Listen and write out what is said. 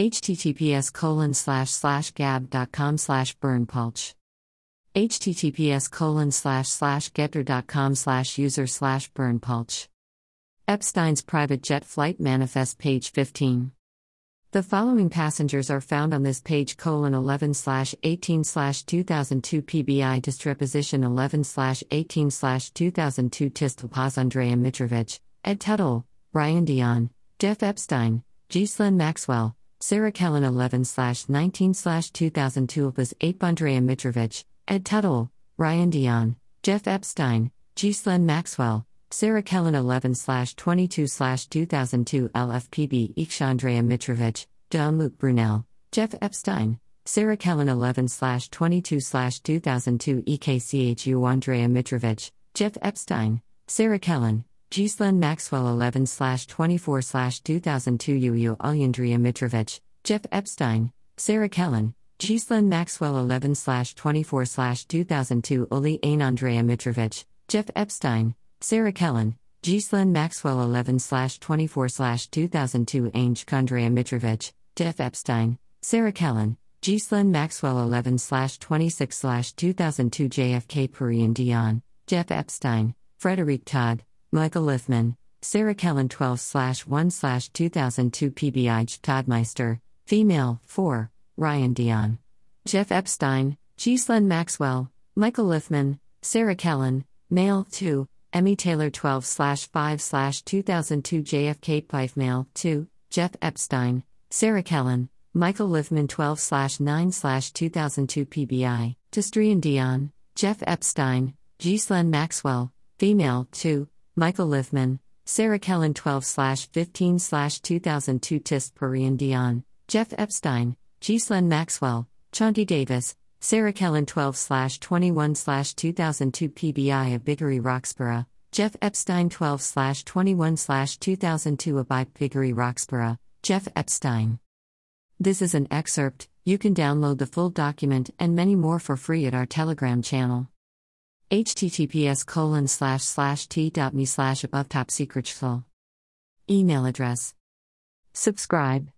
https colon slash slash gab.com slash berndpulch https colon slash slash getter.com slash user slash berndpulch epstein's private jet flight manifest page 15 the following passengers are found on this page colon 11 slash 18 slash 2002 pbi disreposition 11 slash 18 slash 2002 tistopaz andrea mitrovic ed tuttle brian dion jeff epstein ghislaine maxwell Sarah Kellen 11 19 2002 was 8 Andrea Mitrovic, Ed Tuttle, Ryan Dion, Jeff Epstein, Ghislaine Maxwell, Sarah Kellen 11 22 2002 LFPB Ikshandrea Mitrovic, Jean Luc Brunel, Jeff Epstein, Sarah Kellen 11 22 2002 EKCHU Andrea Mitrovic, Jeff Epstein, Sarah Kellen, Ghislaine Maxwell 11 24 2002 UU Alyandria Mitrovic, Jeff Epstein, Sarah Kellen, Ghislaine Maxwell 11 24 2002 Uli Ain Andrea Mitrovic, Jeff Epstein, Sarah Kellen, Ghislaine Maxwell 11 24 2002 Ainge Kondrea Mitrovic, Jeff Epstein, Sarah Kellen, Ghislaine Maxwell 11 26 2002 JFK Purian Dion, Jeff Epstein, Frederick Todd, Michael Liffman, Sarah Kellen 12 1 2002 PBI Toddmeister, female, 4, Ryan Dion. Jeff Epstein, Ghislaine Maxwell, Michael Liffman, Sarah Kellen, male, 2, Emmy Taylor 12 5 2002 JFK Pife male, 2, Jeff Epstein, Sarah Kellen, Michael Liffman 12 9 2002 PBI, Testrian Dion, Jeff Epstein, Ghislaine Maxwell, female, 2, Michael Liffman, Sarah Kellen 12 15 2002 Tist Parian Dion, Jeff Epstein, Ghislaine Maxwell, Chauncey Davis, Sarah Kellen 12 21 2002 PBI of Biggery Roxborough, Jeff Epstein 12 21 2002 Abide Biggery Roxborough, Jeff Epstein. This is an excerpt, you can download the full document and many more for free at our Telegram channel https colon slash slash t.me slash above top secret Email address. Subscribe.